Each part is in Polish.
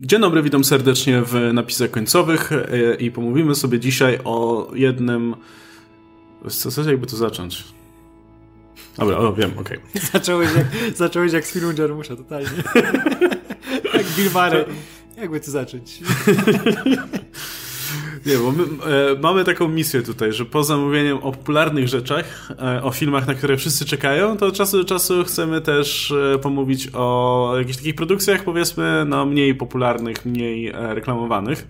Dzień dobry, witam serdecznie w napisach końcowych e, i pomówimy sobie dzisiaj o jednym... Co, co jakby tu zacząć? Dobra, o, wiem, okej. Okay. Zacząłeś, jak, zacząłeś jak z filmu Jarmusza, totalnie. jak Bill Murray. Jakby tu zacząć? Nie, bo my e, mamy taką misję tutaj, że poza mówieniem o popularnych rzeczach, e, o filmach, na które wszyscy czekają, to od czasu do czasu chcemy też e, pomówić o jakichś takich produkcjach, powiedzmy, no mniej popularnych, mniej e, reklamowanych.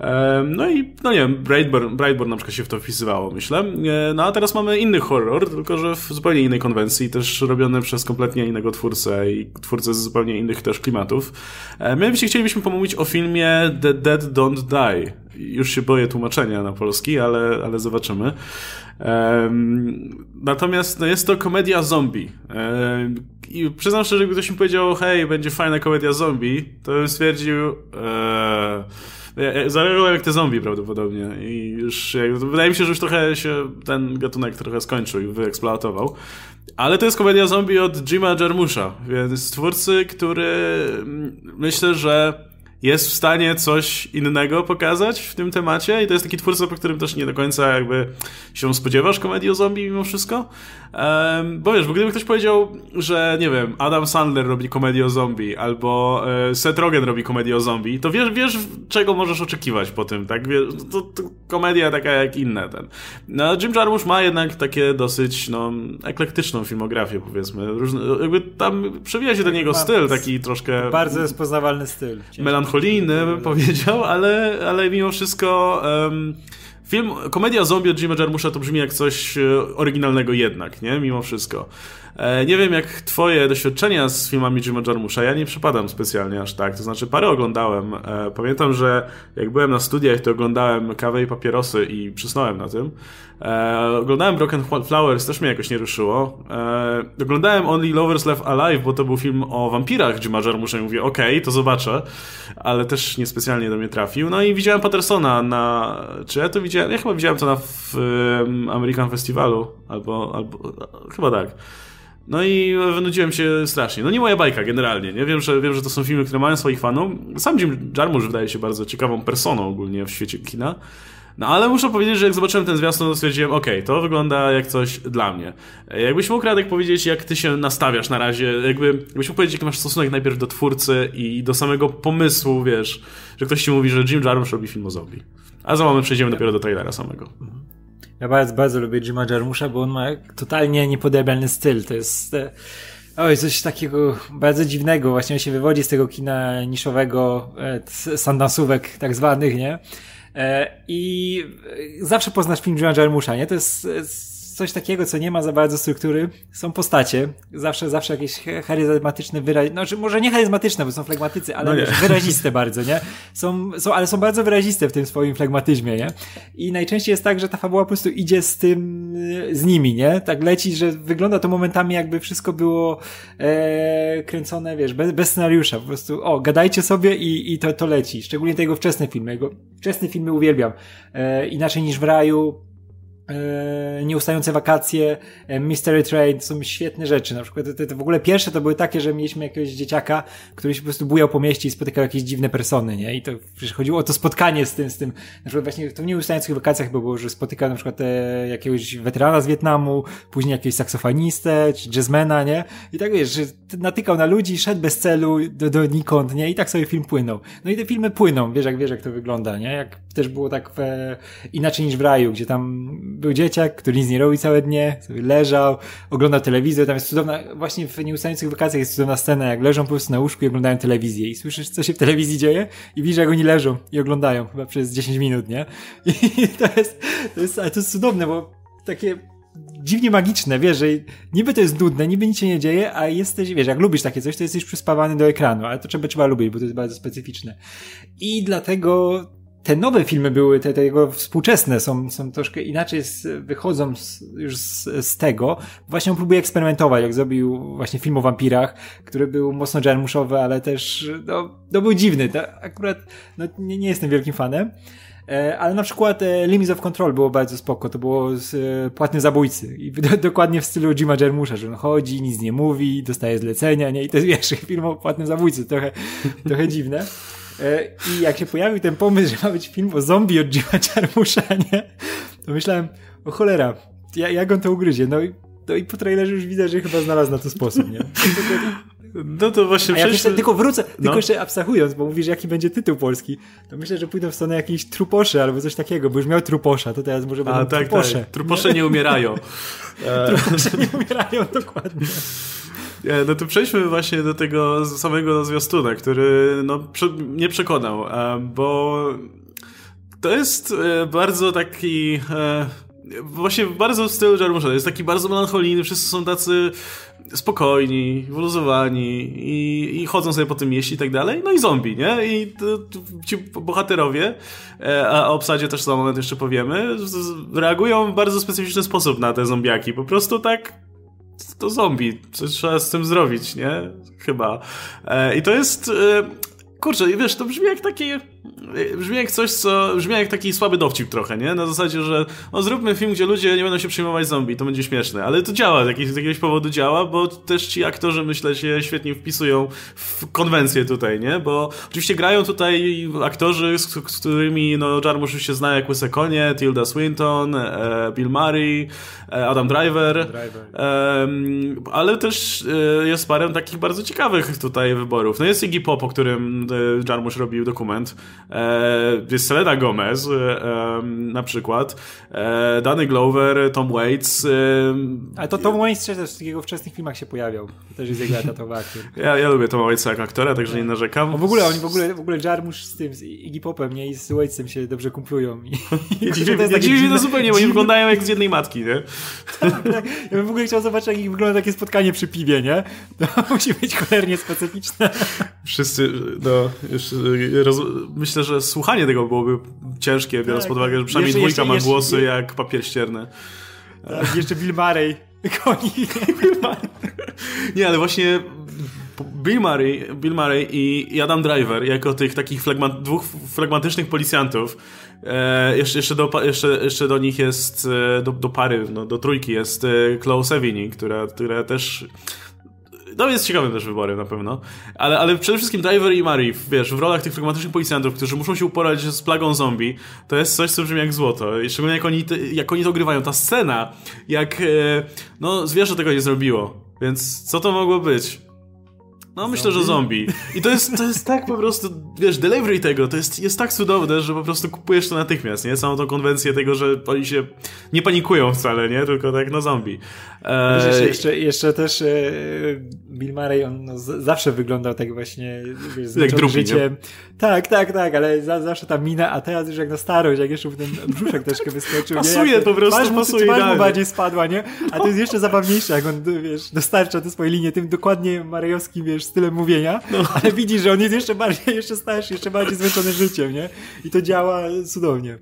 E, no i, no nie wiem, Brightburn, Brightburn na przykład się w to wpisywało, myślę. E, no a teraz mamy inny horror, tylko że w zupełnie innej konwencji, też robiony przez kompletnie innego twórcę i twórcę z zupełnie innych też klimatów. Mianowicie chcielibyśmy pomówić o filmie The Dead Don't Die już się boję tłumaczenia na polski, ale, ale zobaczymy. Natomiast no, jest to komedia zombie. Um, I przyznam szczerze, że ktoś mi powiedział, hej, będzie fajna komedia zombie, to bym stwierdził, eee, zareagowałem jak te zombie prawdopodobnie i już wydaje mi się, że już trochę się ten gatunek trochę skończył i wyeksploatował. Ale to jest komedia zombie od Jima Jarmusza, więc twórcy, który mm, myślę, że jest w stanie coś innego pokazać w tym temacie i to jest taki twórca, po którym też nie do końca jakby się spodziewasz komedii o zombie mimo wszystko. Um, bo wiesz, bo gdyby ktoś powiedział, że nie wiem, Adam Sandler robi komedię o zombie albo e, Seth Rogen robi komedię o zombie, to wiesz, wiesz czego możesz oczekiwać po tym, tak? Wiesz, to, to komedia taka jak inne. Ten. No, Jim Jarmusch ma jednak takie dosyć no, eklektyczną filmografię, powiedzmy. Różne, jakby tam przewija się do niego styl taki troszkę... Bardzo rozpoznawalny styl. Melancholijny, bym powiedział, ale, ale mimo wszystko... Um, Film, komedia zombie od Jima Jarmusza to brzmi jak coś e, oryginalnego jednak, nie? Mimo wszystko. E, nie wiem, jak twoje doświadczenia z filmami Jima Jarmusza, ja nie przypadam specjalnie aż tak, to znaczy parę oglądałem. E, pamiętam, że jak byłem na studiach, to oglądałem Kawę i Papierosy i przysnąłem na tym. E, oglądałem Broken Flowers, też mnie jakoś nie ruszyło. oglądałem Only Lovers Left Alive, bo to był film o wampirach Jima Jarmusza i mówię, okej, okay, to zobaczę, ale też niespecjalnie do mnie trafił. No i widziałem Pattersona na... Czy ja to widziałem? Ja chyba widziałem to na w, American Festivalu, albo, albo chyba tak. No i wynudziłem się strasznie. No nie moja bajka generalnie, nie? Wiem, że, wiem, że to są filmy, które mają swoich fanów. Sam Jim Jarmusch wydaje się bardzo ciekawą personą ogólnie w świecie kina. No ale muszę powiedzieć, że jak zobaczyłem ten zwiastun, to stwierdziłem, okej, to wygląda jak coś dla mnie. Jakbyś mógł, Radek, powiedzieć, jak ty się nastawiasz na razie, jakby, jakbyś mógł powiedzieć, jaki masz stosunek najpierw do twórcy i do samego pomysłu, wiesz, że ktoś ci mówi, że Jim Jarmusch robi film o zombie. A za moment przejdziemy dopiero do trailera samego. Ja bardzo, bardzo lubię Jima Jarmusza, bo on ma totalnie niepodebrany styl. To jest e, oj, coś takiego bardzo dziwnego. Właśnie on się wywodzi z tego kina niszowego, e, sandansówek tak zwanych, nie? E, I zawsze poznasz film Jima Jarmusza, nie? To jest coś takiego, co nie ma za bardzo struktury. Są postacie. Zawsze, zawsze jakieś charyzmatyczne, wyraźne, znaczy może nie charyzmatyczne, bo są flegmatycy, ale no wyraziste bardzo, nie? Są, są, ale są bardzo wyraziste w tym swoim flegmatyzmie, nie? I najczęściej jest tak, że ta fabuła po prostu idzie z tym, z nimi, nie? Tak leci, że wygląda to momentami jakby wszystko było e, kręcone, wiesz, bez, bez scenariusza. Po prostu, o, gadajcie sobie i, i to, to leci. Szczególnie te jego wczesne filmy. Jego wczesne filmy uwielbiam. E, inaczej niż w raju, e, nieustające wakacje, e, Mystery Train, to są świetne rzeczy. Na przykład te, te, w ogóle pierwsze to były takie, że mieliśmy jakiegoś dzieciaka, który się po prostu bujał po mieście i spotykał jakieś dziwne persony, nie? I to przecież chodziło o to spotkanie z tym, z tym. Na przykład właśnie w nieustających wakacjach było, że spotykał na przykład e, jakiegoś weterana z Wietnamu, później jakiegoś saksofonistę, czy jazzmana, nie? I tak wiesz, że natykał na ludzi, szedł bez celu do, do nikąd, nie? I tak sobie film płynął. No i te filmy płyną, wiesz jak, wiesz jak to wygląda, nie? Jak też było tak w, inaczej niż w raju, gdzie tam był dzieciak, który nic nie robi całe dnie, sobie leżał, oglądał telewizję, tam jest cudowna, właśnie w nieustających wakacjach jest cudowna scena, jak leżą po prostu na łóżku i oglądają telewizję i słyszysz, co się w telewizji dzieje i widzisz, jak oni leżą i oglądają, chyba przez 10 minut, nie? I to jest, to jest, ale to jest cudowne, bo takie dziwnie magiczne, wiesz, że niby to jest nudne, niby nic się nie dzieje, a jesteś, wiesz, jak lubisz takie coś, to jesteś przyspawany do ekranu, ale to trzeba, trzeba lubić, bo to jest bardzo specyficzne. I dlatego te nowe filmy były, te, te jego współczesne są, są troszkę inaczej, z, wychodzą z, już z, z tego. Właśnie on próbuje eksperymentować, jak zrobił właśnie film o wampirach, który był mocno jarmuszowy, ale też, no, no był dziwny. To akurat, no, nie, nie jestem wielkim fanem. E, ale na przykład e, Limits of Control było bardzo spoko, to było z e, Płatny Zabójcy i do, dokładnie w stylu Jima Jarmusza, że on chodzi, nic nie mówi, dostaje zlecenia, nie? I to jest, wiesz, film o Płatnym Zabójcy, trochę, trochę dziwne. E, I jak się pojawił ten pomysł, że ma być film o zombie od Jima Jarmusza, nie? To myślałem, o cholera, jak on to ugryzie? No i, no i po trailerze już widzę, że chyba znalazł na to sposób, nie? No to właśnie A ja myślę, tylko wrócę, no. tylko jeszcze abstrahując, bo mówisz, jaki będzie tytuł polski, to myślę, że pójdą w stronę jakiejś truposze albo coś takiego, bo już miał truposza, to teraz może będą A, tak, truposze. Tak. Truposze nie umierają. truposze nie umierają, dokładnie. No to przejdźmy właśnie do tego samego zwiastuna, który no, nie przekonał, bo to jest e, bardzo taki e, właśnie bardzo w stylu Jarmusza. Jest taki bardzo melancholijny, wszyscy są tacy spokojni, wyluzowani i, i chodzą sobie po tym mieście i tak dalej. No i zombie, nie? I to, to, ci bohaterowie, e, a o obsadzie też za moment jeszcze powiemy, reagują w bardzo specyficzny sposób na te zombiaki. Po prostu tak to zombie, coś trzeba z tym zrobić, nie? Chyba. E, I to jest... Kurczę, wiesz, to brzmi jak takie brzmi jak coś, co. brzmi jak taki słaby dowcip trochę, nie? Na zasadzie, że no zróbmy film, gdzie ludzie nie będą się przyjmować zombie, to będzie śmieszne. Ale to działa, z jakiegoś, z jakiegoś powodu działa, bo też ci aktorzy, myślę, się świetnie wpisują w konwencję tutaj, nie? Bo oczywiście grają tutaj aktorzy, z, z którymi no, Jarmusch już się zna, jak Łyse Konie, Tilda Swinton, e, Bill Murray, e, Adam Driver. Driver. E, ale też e, jest parę takich bardzo ciekawych tutaj wyborów. No jest Iggy Pop, o którym e, Jarmusch robił dokument. E, jest Selena Gomez e, na przykład, e, Danny Glover, Tom Waits. Ale to Tom Waits też w jego wczesnych filmach się pojawiał. To też jest jego etatowy aktor. Ja, ja lubię Tom Waitsa jako aktora, także nie narzekam. O, w ogóle oni w ogóle, w ogóle Jarmusch z tym, z Iggy Popem, nie? I z Waitsem się dobrze kumplują. I, I dziwi, to dziwi to zupełnie, bo oni wyglądają jak z jednej matki, nie? tak, tak. Ja bym w ogóle chciał zobaczyć, jak wygląda takie spotkanie przy piwie, nie? To musi być cholernie specyficzne. Wszyscy, no, już roz... myślę, że słuchanie tego byłoby ciężkie, biorąc tak, pod uwagę, że przynajmniej jeszcze, dwójka jeszcze, ma głosy jak papier ścierny. Tak, jeszcze Bill Murray. Koni. Bill Murray. Nie, ale właśnie Bill Murray, Bill Murray i Adam Driver jako tych takich flegma- dwóch flegmatycznych policjantów e, jeszcze, jeszcze, do, jeszcze, jeszcze do nich jest e, do, do pary, no, do trójki jest e, Chloe Sevigny, która, która też no jest ciekawym też wyborem na pewno. Ale, ale przede wszystkim Driver i Mari, wiesz, w rolach tych pragmatycznych policjantów, którzy muszą się uporać z plagą zombie, to jest coś, co brzmi jak złoto. I szczególnie jak oni, jak oni to grywają. Ta scena, jak, e, no, zwierzę tego nie zrobiło. Więc co to mogło być? No myślę, że zombie. I to jest, to jest tak po prostu, wiesz, delivery tego, to jest, jest tak cudowne, że po prostu kupujesz to natychmiast, nie? Samą tą konwencję tego, że oni się nie panikują wcale, nie? Tylko tak, no zombie. E... Wiesz, jeszcze, jeszcze też e, Bill Murray, on no, zawsze wyglądał tak właśnie, wiesz, jak drugi, życiem. Nie? Tak, tak, tak, ale za, zawsze ta mina, a teraz już jak na starość, jak jeszcze ten brzuszek troszkę wyskoczył. Pasuje nie? po prostu, twarz pasuje. Twarz mu bardziej spadła, nie? A to jest jeszcze zabawniejsze, jak on, wiesz, dostarcza te swoje linie tym dokładnie marejowskim, wiesz, stylem mówienia, no. ale widzisz, że on jest jeszcze bardziej, jeszcze starszy, jeszcze bardziej zmęczony życiem, nie? I to działa cudownie.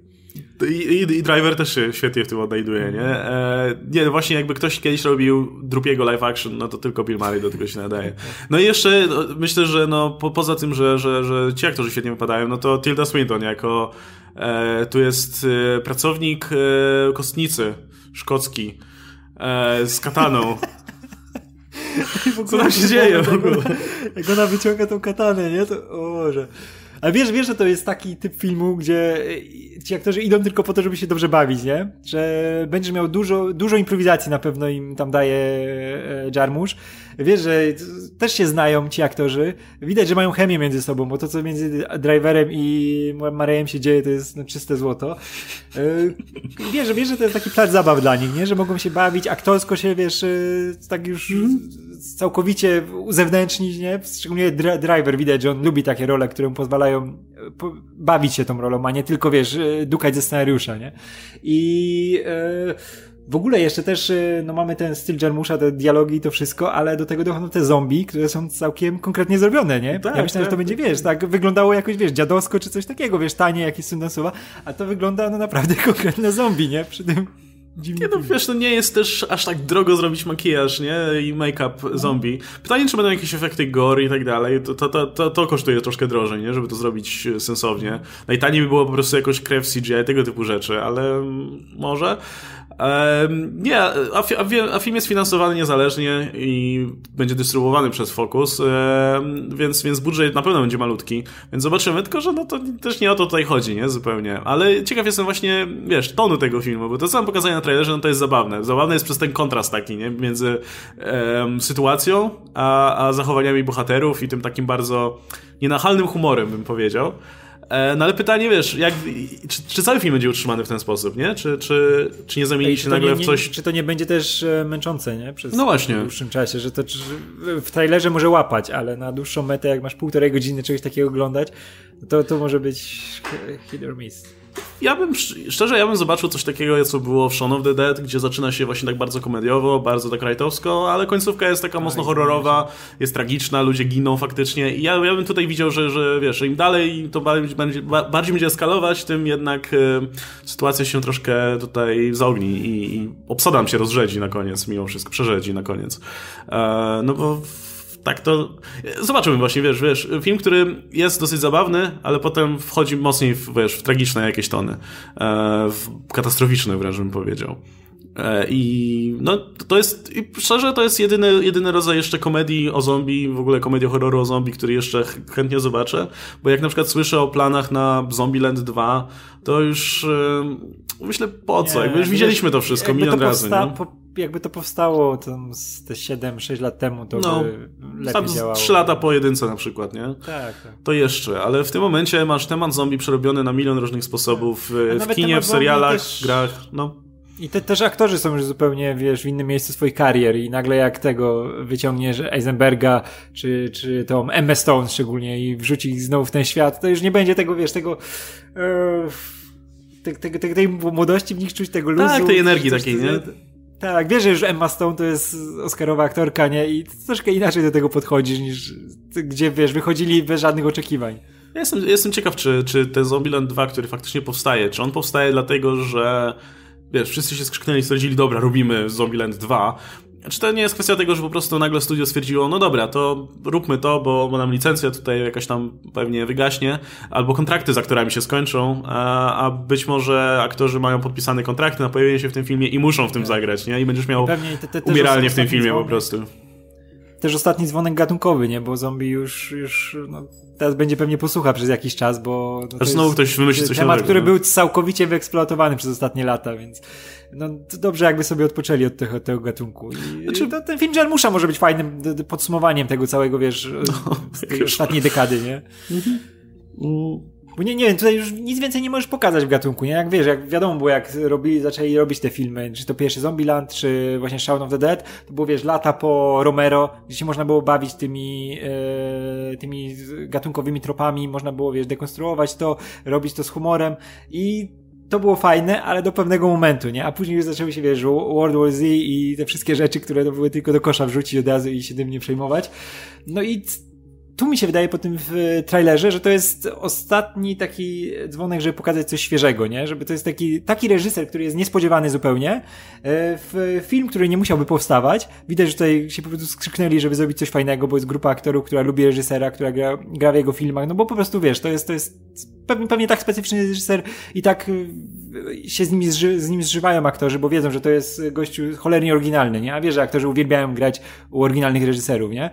I, i, I, Driver też się świetnie w tym odnajduje, nie? E, nie, no właśnie jakby ktoś kiedyś robił drugiego live action, no to tylko Bill Murray do tego się nadaje. No i jeszcze no, myślę, że no po, poza tym, że, że, że ci aktorzy świetnie wypadają, no to Tilda Swinton jako e, tu jest e, pracownik e, kostnicy szkocki e, z kataną. Co tam się dzieje w ogóle? Jak ona wyciąga tą katanę, nie? To, o Boże. Ale wiesz, wiesz, że to jest taki typ filmu, gdzie ci aktorzy idą tylko po to, żeby się dobrze bawić, nie? Że będziesz miał dużo, dużo improwizacji na pewno im tam daje e, Jarmusz. Wiesz, że też się znają ci aktorzy. Widać, że mają chemię między sobą, bo to, co między Driverem i Marejem się dzieje, to jest no, czyste złoto. E, wiesz, że, wiesz, że to jest taki plac zabaw dla nich, nie? Że mogą się bawić, aktorsko się, wiesz, e, tak już całkowicie uzewnętrznić, nie? Szczególnie Driver widać, że on lubi takie role, które mu pozwalają bawić się tą rolą, a nie tylko, wiesz, dukać ze scenariusza, nie? I e, w ogóle jeszcze też, e, no mamy ten styl Jarmusza, te dialogi i to wszystko, ale do tego dochodzą te zombie, które są całkiem konkretnie zrobione, nie? Tak, ja myślałem, tak, że to będzie, wiesz, tak wyglądało jakoś, wiesz, dziadowsko czy coś takiego, wiesz, tanie, jakieś Sundance'owa, a to wygląda, no naprawdę konkretne zombie, nie? Przy tym Nie, no wiesz, no nie jest też aż tak drogo zrobić makijaż, nie? I make-up zombie. Pytanie, czy będą jakieś efekty gore i tak dalej. To, to, to, to, to kosztuje troszkę drożej, nie? Żeby to zrobić sensownie. Najtaniej by było po prostu jakoś krew CGI, tego typu rzeczy, ale może. Nie, a, film jest finansowany niezależnie i będzie dystrybuowany przez Focus, więc, więc budżet na pewno będzie malutki, więc zobaczymy, tylko że no to też nie o to tutaj chodzi, nie? Zupełnie. Ale ciekaw jestem właśnie, wiesz, tonu tego filmu, bo to co mam pokazanie na trailerze, no to jest zabawne. Zabawne jest przez ten kontrast taki, nie? Między um, sytuacją, a, a zachowaniami bohaterów i tym takim bardzo nienachalnym humorem, bym powiedział. E, no ale pytanie, wiesz, jak, czy, czy, cały film będzie utrzymany w ten sposób, nie? Czy, czy, czy nie zamieni się nagle nie, w coś... Czy to nie będzie też e, męczące, nie? Przez no właśnie. w dłuższym czasie, że to w trailerze może łapać, ale na dłuższą metę, jak masz półtorej godziny czegoś takiego oglądać, to to może być hit or miss ja bym, szczerze, ja bym zobaczył coś takiego, co było w Shaun of the Dead, gdzie zaczyna się właśnie tak bardzo komediowo, bardzo tak rajtowsko, ale końcówka jest taka mocno horrorowa, jest tragiczna, ludzie giną faktycznie i ja, ja bym tutaj widział, że, że wiesz, im dalej to bardziej będzie, bardziej będzie eskalować, tym jednak y, sytuacja się troszkę tutaj zaogni i, i obsadam się rozrzedzi na koniec, mimo wszystko, przerzedzi na koniec. E, no bo tak to... Zobaczymy właśnie, wiesz, wiesz, film, który jest dosyć zabawny, ale potem wchodzi mocniej w, wiesz, w tragiczne jakieś tony. E, w katastroficzne wręcz bym powiedział. E, I no, to jest, i szczerze, to jest jedyny, jedyny rodzaj jeszcze komedii o zombie, w ogóle komedii horroru o zombie, który jeszcze chętnie zobaczę, bo jak na przykład słyszę o planach na Zombieland 2, to już yy, myślę po co, nie, jakby już widzieliśmy to wszystko milion razy. Po, jakby to powstało tam z te 7-6 lat temu, to no, by lepiej działało. 3 lata po jedynce na przykład, nie? Tak, tak. To jeszcze, ale w tym momencie masz temat zombie przerobiony na milion różnych sposobów, tak. w kinie, w serialach, też... grach, no. I te, też aktorzy są już zupełnie, wiesz, w innym miejscu swoich karier i nagle jak tego wyciągniesz Eisenberga, czy, czy tą Emma Stone szczególnie i wrzuci ich znowu w ten świat, to już nie będzie tego, wiesz, tego e, tej, tej, tej młodości w nich czuć, tego luzu. Tak, tej energii takiej, nie? Tak, wiesz, że już Emma Stone to jest Oscarowa aktorka, nie? I troszkę inaczej do tego podchodzisz niż gdzie, wiesz, wychodzili bez żadnych oczekiwań. Ja jestem, jestem ciekaw, czy, czy ten Zombieland 2, który faktycznie powstaje, czy on powstaje dlatego, że wiesz, wszyscy się skrzyknęli i stwierdzili, dobra, robimy Zombieland 2. Czy to nie jest kwestia tego, że po prostu nagle studio stwierdziło, no dobra, to róbmy to, bo, bo nam licencja tutaj jakaś tam pewnie wygaśnie, albo kontrakty z aktorami się skończą, a, a być może aktorzy mają podpisane kontrakty na pojawienie się w tym filmie i muszą w tym tak. zagrać, nie? I będziesz miał te, te, umieralnie w tym filmie po prostu też ostatni dzwonek gatunkowy, nie? Bo zombie już, już no, teraz będzie pewnie posłucha przez jakiś czas, bo... No, znowu ktoś wymyśli coś Temat, nowego, który no. był całkowicie wyeksploatowany przez ostatnie lata, więc no, dobrze jakby sobie odpoczęli od tego, tego gatunku. I, znaczy... to, ten film Jarmusza może być fajnym podsumowaniem tego całego, wiesz, no, tej ostatniej dekady, nie? Mhm. Bo nie, nie wiem, tutaj już nic więcej nie możesz pokazać w gatunku, nie? Jak wiesz, jak wiadomo było, jak robili, zaczęli robić te filmy, czy to pierwszy Zombieland, czy właśnie Shaun of the Dead, to było, wiesz, lata po Romero, gdzie się można było bawić tymi, e, tymi gatunkowymi tropami, można było, wiesz, dekonstruować to, robić to z humorem i to było fajne, ale do pewnego momentu, nie? A później już zaczęły się, wiesz, World War Z i te wszystkie rzeczy, które to były tylko do kosza wrzucić od razu i się tym nie przejmować. No i tu mi się wydaje po tym w trailerze, że to jest ostatni taki dzwonek, żeby pokazać coś świeżego, nie? Żeby to jest taki, taki reżyser, który jest niespodziewany zupełnie. E, w film, który nie musiałby powstawać. Widać, że tutaj się po prostu skrzyknęli, żeby zrobić coś fajnego, bo jest grupa aktorów, która lubi reżysera, która gra, gra w jego filmach, no bo po prostu wiesz, to jest, to jest pewnie, pewnie tak specyficzny reżyser i tak y, się z, nimi zży, z nim zżywają aktorzy, bo wiedzą, że to jest gościu cholernie oryginalny, nie? A wiesz, że aktorzy uwielbiają grać u oryginalnych reżyserów, nie?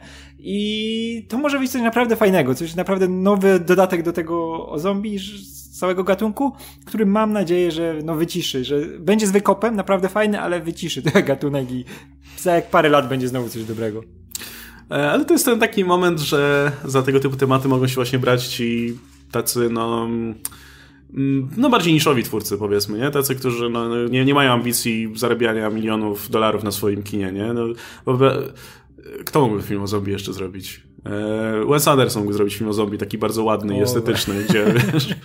I to może być coś naprawdę fajnego, coś naprawdę nowy dodatek do tego o zombie z całego gatunku, który mam nadzieję, że no wyciszy, że będzie z wykopem, naprawdę fajny, ale wyciszy ten gatunek i za jak parę lat będzie znowu coś dobrego. E, ale to jest ten taki moment, że za tego typu tematy mogą się właśnie brać ci tacy, no mm, no bardziej niszowi twórcy, powiedzmy, nie? Tacy, którzy no, nie, nie mają ambicji zarabiania milionów dolarów na swoim kinie, nie? No, kto mógłby film o zombie jeszcze zrobić? E, Wes Anderson mógł zrobić film o zombie taki bardzo ładny i estetyczny, gdzie, wiesz,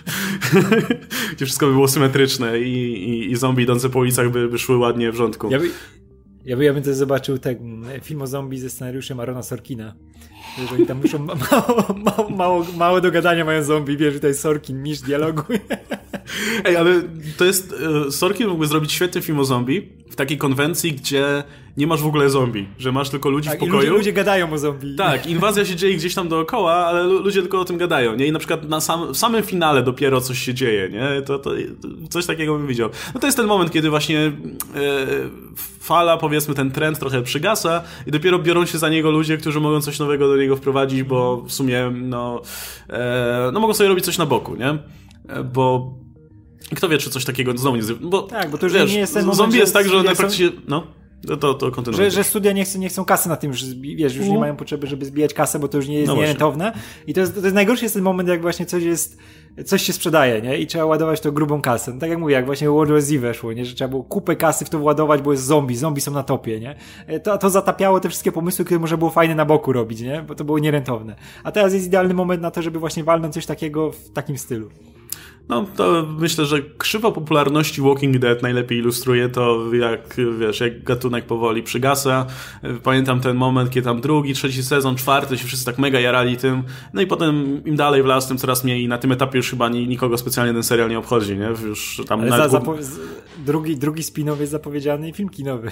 gdzie wszystko by było symetryczne i, i, i zombie idące po ulicach by, by szły ładnie w rządku. Ja, by, ja, by, ja bym też zobaczył ten film o zombie ze scenariuszem Arona Sorkina. Oni tam muszą mało, mało, mało, mało do gadania mają zombie, wiesz, tutaj Sorkin, misz dialogu. Ej, ale to jest... E, Sorkin mógłby zrobić świetny film o zombie w takiej konwencji, gdzie nie masz w ogóle zombie, że masz tylko ludzi tak, w pokoju. Ludzie, ludzie, gadają o zombie. Tak, inwazja się dzieje gdzieś tam dookoła, ale ludzie tylko o tym gadają, nie? I na przykład na sam, w samym finale dopiero coś się dzieje, nie? To, to, coś takiego bym widział. No to jest ten moment, kiedy właśnie e, fala, powiedzmy, ten trend trochę przygasa i dopiero biorą się za niego ludzie, którzy mogą coś nowego do niego wprowadzić, bo w sumie, no, e, no mogą sobie robić coś na boku, nie? E, bo kto wie, czy coś takiego znowu nie bo Tak, bo to już wiesz, nie jest ten moment, Zombie jest tak, że one praktycznie... No. No to, to kontynuuj. Że, że studia nie, chcą, nie chcą kasy na tym, że wiesz, już nie mają potrzeby, żeby zbijać kasę, bo to już nie jest no nierentowne. I to jest, to jest najgorszy jest ten moment, jak właśnie coś jest, coś się sprzedaje, nie? I trzeba ładować to grubą kasę. No, tak jak mówię, jak właśnie World War Z weszło, nie? Że trzeba było kupę kasy w to władować, bo jest zombie, zombie są na topie, nie? E, to, to zatapiało te wszystkie pomysły, które można było fajne na boku robić, nie? Bo to było nierentowne. A teraz jest idealny moment na to, żeby właśnie walnąć coś takiego w takim stylu. No, to myślę, że krzywa popularności Walking Dead najlepiej ilustruje to, jak, wiesz, jak gatunek powoli przygasa. Pamiętam ten moment, kiedy tam drugi, trzeci sezon, czwarty się wszyscy tak mega jarali tym. No i potem im dalej w las, tym coraz mniej na tym etapie już chyba nikogo specjalnie ten serial nie obchodzi, nie? Już tam Ale za, drugi, drugi spin-off jest zapowiedziany i film kinowy.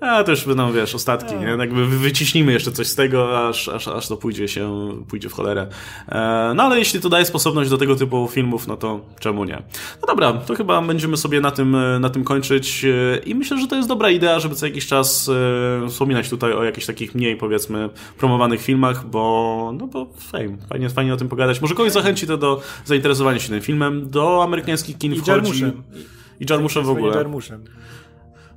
A, to już będą, wiesz, ostatki, A. nie? Jakby wyciśnijmy jeszcze coś z tego, aż, aż, aż to pójdzie się, pójdzie w cholerę. E, no ale jeśli to daje sposobność do tego typu filmów, no to to czemu nie? No dobra, to chyba będziemy sobie na tym, na tym kończyć e, i myślę, że to jest dobra idea, żeby co jakiś czas e, wspominać tutaj o jakichś takich mniej, powiedzmy, promowanych filmach, bo no bo fajnie, fajnie, fajnie o tym pogadać. Może kogoś zachęci to do zainteresowania się tym filmem. Do amerykańskich kin I wchodzi... Jarmuszem. I Jarmuszem w ogóle. Jarmuszem.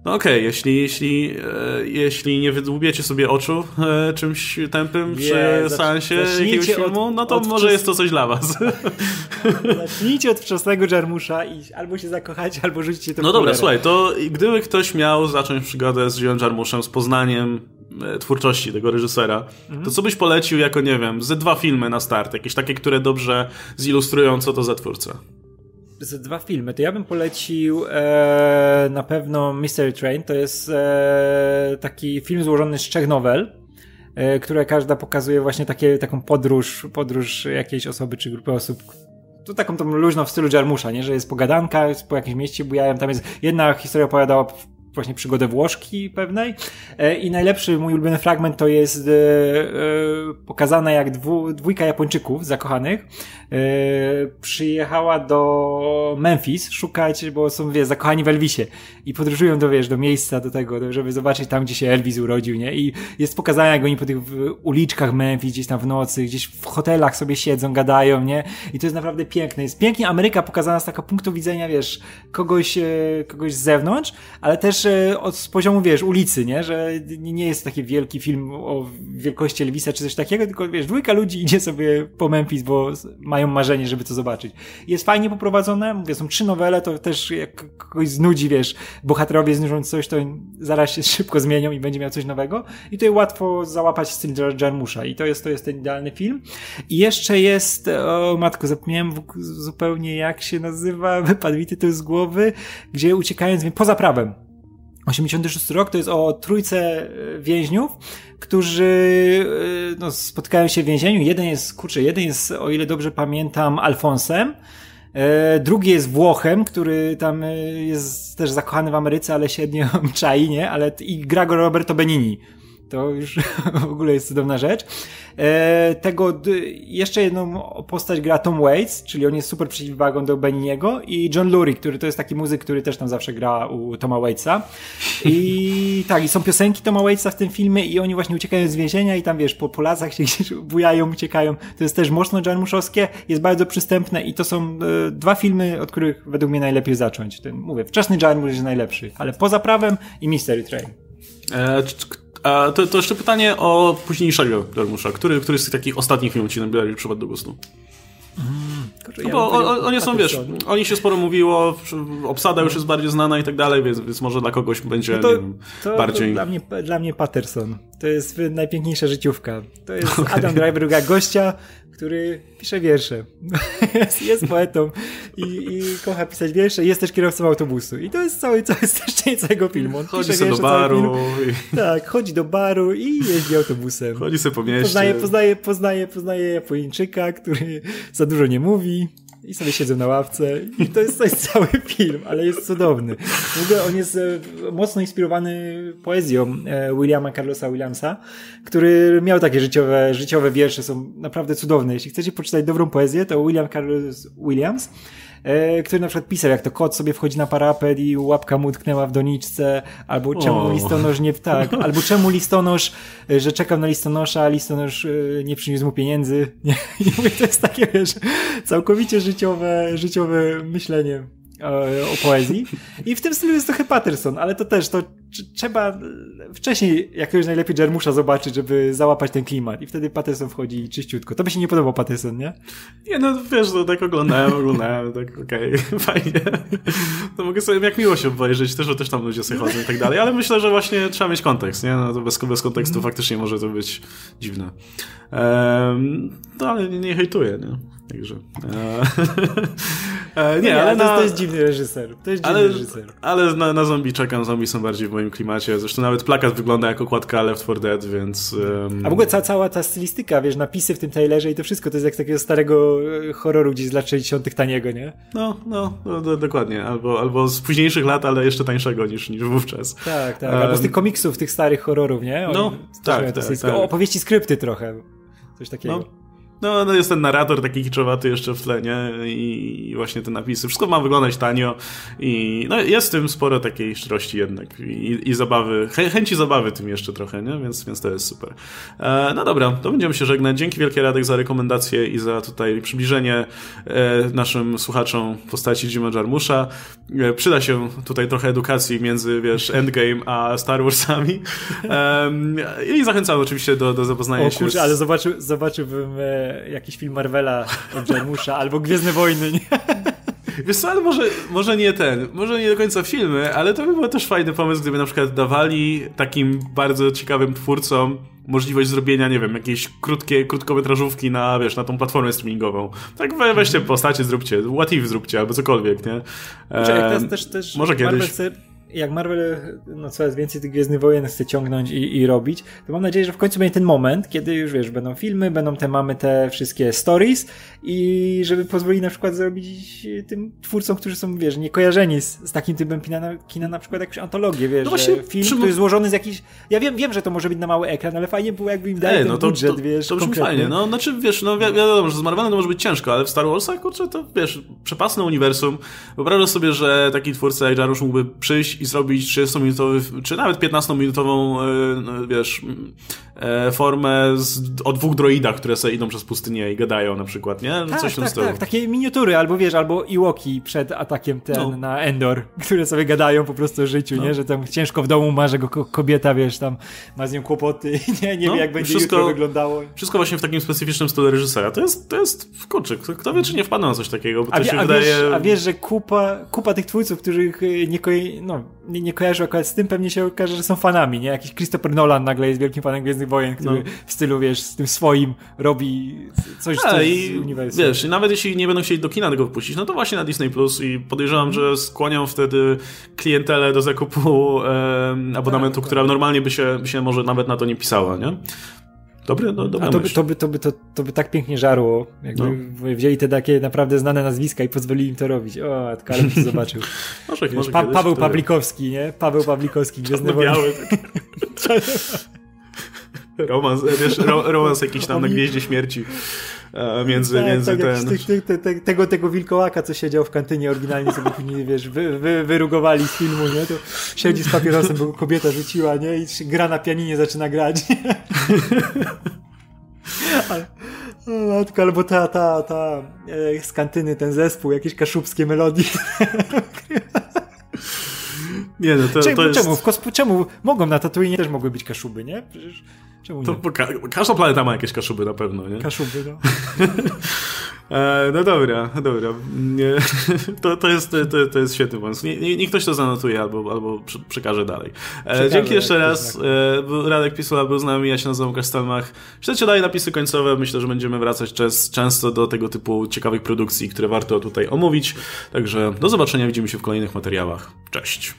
No okej, okay, jeśli, jeśli, e, jeśli nie wydłubiecie sobie oczu e, czymś tępym przy seansie jakiegoś filmu, no to od może jest to coś dla was. Zacznijcie od wczesnego Jarmusza i albo się zakochać, albo rzucicie to No dobra, słuchaj, to gdyby ktoś miał zacząć przygodę z Zielonym Jarmuszem, z poznaniem e, twórczości tego reżysera, mhm. to co byś polecił jako, nie wiem, ze dwa filmy na start? Jakieś takie, które dobrze zilustrują, co to za twórca? Ze dwa filmy, to ja bym polecił e, na pewno Mystery Train. To jest e, taki film złożony z trzech nowel, e, które każda pokazuje właśnie takie, taką podróż, podróż jakiejś osoby czy grupy osób. To taką tą luźną w stylu Jarmusza, nie? że jest pogadanka, po jakimś mieście bujają. Tam jest jedna historia opowiadała właśnie przygodę Włoszki pewnej. E, I najlepszy mój ulubiony fragment to jest e, e, pokazane jak dwójka Japończyków zakochanych przyjechała do Memphis szukać, bo są, wiesz, zakochani w Elvisie i podróżują do, wiesz, do miejsca do tego, żeby zobaczyć tam, gdzie się Elvis urodził, nie? I jest pokazane, jak oni po tych uliczkach Memphis, gdzieś tam w nocy, gdzieś w hotelach sobie siedzą, gadają, nie? I to jest naprawdę piękne. Jest pięknie Ameryka pokazana z takiego punktu widzenia, wiesz, kogoś, kogoś z zewnątrz, ale też od z poziomu, wiesz, ulicy, nie? Że nie jest taki wielki film o wielkości Elvisa czy coś takiego, tylko wiesz, dwójka ludzi idzie sobie po Memphis, bo mają marzenie, żeby to zobaczyć. Jest fajnie poprowadzone, mówię, są trzy nowele, to też jak kogoś znudzi, wiesz, bohaterowie znużą coś, to zaraz się szybko zmienią i będzie miał coś nowego. I tutaj łatwo załapać styl Jarmusza i to jest, to jest ten idealny film. I jeszcze jest, o matko, zapomniałem zupełnie jak się nazywa, wypadł mi tytuł z głowy, gdzie uciekając, poza prawem 86 rok to jest o trójce e, więźniów, którzy e, no, spotkają się w więzieniu. Jeden jest, kurczę, jeden jest, o ile dobrze pamiętam, Alfonsem, e, drugi jest Włochem, który tam jest też zakochany w Ameryce, ale średnio czai, nie? Ale i gra go Roberto Benini. To już w ogóle jest cudowna rzecz. E, tego jeszcze jedną postać gra Tom Waits, czyli on jest super przeciwwagą do Beniniego i John Lurie, który to jest taki muzyk, który też tam zawsze gra u Toma Waitsa. I tak, i są piosenki Toma Waitsa w tym filmie i oni właśnie uciekają z więzienia i tam wiesz, po, po lasach się gdzieś bujają, uciekają. To jest też mocno Jarmuszowskie, jest bardzo przystępne i to są e, dwa filmy, od których według mnie najlepiej zacząć. Ten, mówię, wczesny Jarmusz jest najlepszy, ale poza prawem i Mystery Train. E, a to, to jeszcze pytanie o późniejszego Jarmusza. Który, który z tych takich ostatnich filmów ci najbardziej przypadł do gustu? Mm, no bo ja oni są, wiesz, oni się sporo mówiło, obsada już jest bardziej znana i tak dalej, więc, więc może dla kogoś będzie no to, wiem, to, bardziej... To dla, mnie, dla mnie Patterson. To jest najpiękniejsza życiówka. To jest Adam Driver, gra gościa, który pisze wiersze. jest, jest poetą i, i, kocha pisać wiersze. Jest też kierowcą autobusu. I to jest cały, cały streszczenie całego filmu. On chodzi sobie do baru. I... Tak, chodzi do baru i jeździ autobusem. Chodzi sobie po mieście. Poznaje, poznaje, poznaje, poznaje Japończyka, który za dużo nie mówi i sobie siedzą na ławce i to jest, to jest cały film, ale jest cudowny. W ogóle on jest e, mocno inspirowany poezją e, Williama Carlosa Williamsa, który miał takie życiowe, życiowe wiersze, są naprawdę cudowne. Jeśli chcecie poczytać dobrą poezję, to William Carlos Williams e, który na przykład pisał, jak to kot sobie wchodzi na parapet i łapka mu tknęła w doniczce, albo czemu O. listonosz nie tak, albo czemu listonosz, e, że czekał na listonosza, a listonosz e, nie przyniósł mu pieniędzy. Nie, I mówię, to jest takie, wiesz, całkowicie życiowe, życiowe myślenie o, poezji. I w tym stylu jest trochę Patterson, ale to też, to trzeba wcześniej jakiegoś najlepiej Jarmusza zobaczyć, żeby załapać ten klimat. I wtedy Patterson wchodzi czyściutko. To by się nie podobał Patterson, nie? Nie, no wiesz, no tak oglądałem, oglądałem, tak okej, fajnie. To mogę sobie jak miłość obejrzeć, też, że też tam ludzie sobie chodzą i tak dalej, ale myślę, że właśnie trzeba mieć kontekst, nie? No to bez, bez kontekstu faktycznie może to być dziwne. No ale nie, nie hejtuję, nie? Także. E, e, nie, Nie, ale to, na, to jest dziwny reżyser. To jest dziwny ale, reżyser. ale na, na zombie czekam, zombie są bardziej w moim klimacie. Zresztą nawet plakat wygląda jak okładka Left 4 Dead, więc... em, A w ogóle ca cała ta stylistyka, wiesz, napisy w tym trailerze i to wszystko, to jest jak z takiego starego e, horroru gdzieś z lat 60 taniego, nie? No, no, no do, dokładnie. Albo, albo z późniejszych lat, ale jeszcze tańszego niż, niż wówczas. Tak, tak. Albo z tych komiksów, tych starych horrorów, nie? Oni No, tak, tak, tak. Opowieści skrypty trochę. Coś takiego. No. No, no jest ten narrator taki kiczowaty jeszcze w tle, nie? I, I właśnie te napisy. Wszystko ma wyglądać tanio i no, jest w tym sporo takiej szczerości jednak i, i zabawy, chę, chęci zabawy tym jeszcze trochę, nie? Więc, więc to jest super. E, no dobra, to będziemy się żegnać. Dzięki wielkie Radek za rekomendację i za tutaj przybliżenie e, naszym słuchaczom postaci Jima Jarmusza. E, przyda się tutaj trochę edukacji między, wiesz, Endgame a Star Warsami. Em, I zachęcam oczywiście do, do zapoznania O się kurczę, ale zobaczy, zobaczyłbym e, jakiś film Marvela od Jarmusza albo Gwiezdne Wojny, nie? Wiesz co, ale może, może nie ten, może nie do końca filmy, ale to by był też fajny pomysł, gdyby na przykład dawali takim bardzo ciekawym twórcom możliwość zrobienia, nie wiem, jakiejś krótkie, krótkometrażówki na, wiesz, na tą platformę streamingową. Tak we, weźcie postacie, zróbcie, what if zróbcie, albo cokolwiek, nie? Znaczy, jak teraz też, też może Marvel kiedyś. chce, jak Marvel no, coraz więcej tych Gwiezdnych Wojen chce ciągnąć i, i robić, to mam nadzieję, że w końcu będzie ten moment, kiedy już wiesz, będą filmy, będą te, mamy te wszystkie stories i żeby pozwoli na przykład zrobić tym twórcom, którzy są, wiesz, niekojarzeni z, z takim typem kina na, kina na przykład jakąś antologię, wiesz, No właśnie, film, przy- który jest złożony z jakichś, ja wiem, wiem, że to może być na mały ekran, ale fajnie było jakby im dali Ej, ten no to, budżet, to, wiesz, to brzmi konkretny. fajnie. No, znaczy, wiesz, no wi wiadomo, że z Marvelem to może być ciężko, ale w Star Warsach, kurczę, to wiesz, przepasne uniwersum. Wyobrażasz sobie, że taki twórca jak Jarusz mógłby przyjść i zrobić 30-minutowy, czy nawet 15-minutową, e, no, wiesz, e, formę z, o dwóch droidach, które sobie idą przez pustynię i gadają na przykład, nie? Tak, Coś tak, stylu. tak, takie miniatury, albo wiesz, albo Iwoki przed atakiem ten No. na Endor, które sobie gadają po prostu o życiu, nie? Że tam ciężko w domu ma, że go ko- kobieta, wiesz, tam ma z nią kłopoty i nie, nie No, wie jak będzie wszystko- jutro wyglądało. Wszystko właśnie w takim specyficznym stylu reżysera. To jest, to jest kurczę, kto, kto wie, czy nie wpadną na coś takiego, bo to A, wie, się a, wydaje... wiesz, a wiesz, że kupa, kupa tych twórców, których y, nie, koje, no, nie, nie kojarzę akurat z tym, pewnie się okaże, że są fanami, nie? Jakiś Christopher Nolan nagle jest wielkim fanem Gwiezdnych Wojen, który No. w stylu, wiesz, z tym swoim robi coś, A, coś i z uniwersum. wiesz, i nawet jeśli nie będą chcieli do kina tego wpuścić, no to właśnie na Disney Plus i podejrzewam, że skłonią wtedy klientelę do zakupu em, abonamentu, Tak, która normalnie by się, by się może nawet na to nie pisała, nie? Dobry, no, dobra A to by, to, by, to, by, to, to by tak pięknie żarło, jakby No. wzięli te takie naprawdę znane nazwiska i pozwolili im to robić. O, bym to zobaczył. Może, Wiesz, może pa, Paweł. Pawlikowski, nie? Paweł Pawlikowski, Gwiezdne Wojny. Biały, taki. romans, wiesz, ro, romans jakiś tam na Gwieździe Śmierci e, między, Tak, między tak, ten... ty, ty, ty, ty, tego, tego wilkołaka, co siedział w kantynie oryginalnie sobie później, wiesz, wy, wy, wyrugowali z filmu, nie? To siedzi z papierosem, bo kobieta rzuciła, nie? I gra na pianinie, zaczyna grać, nie? Ale, o matko, albo ta, ta, ta e, z kantyny ten zespół, jakieś kaszubskie melodie. Nie, no to, Czemu, to jest... czemu, w kosp- czemu mogą na Tatooine też mogły być kaszuby, nie? Przecież czemu nie? ka każda planeta ma jakieś kaszuby na pewno, nie? Kaszuby, no. E, no dobra, dobra. Nie, to, to, jest, to, to jest świetny pomysł. Nie, nie, niech ktoś to zanotuje albo, albo prze- przekaże dalej. E, dzięki jeszcze raz. E, Radek Pisula był z nami, ja się nazywam Łukasz Stelmach. Śledźcie dalej napisy końcowe. Myślę, że będziemy wracać czas, często do tego typu ciekawych produkcji, które warto tutaj omówić. Także do zobaczenia, widzimy się w kolejnych materiałach. Cześć.